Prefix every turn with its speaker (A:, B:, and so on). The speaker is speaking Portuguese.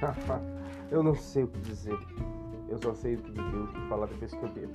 A: eu não sei o que dizer. Eu só sei o que dizer, o que falar depois que eu bebo.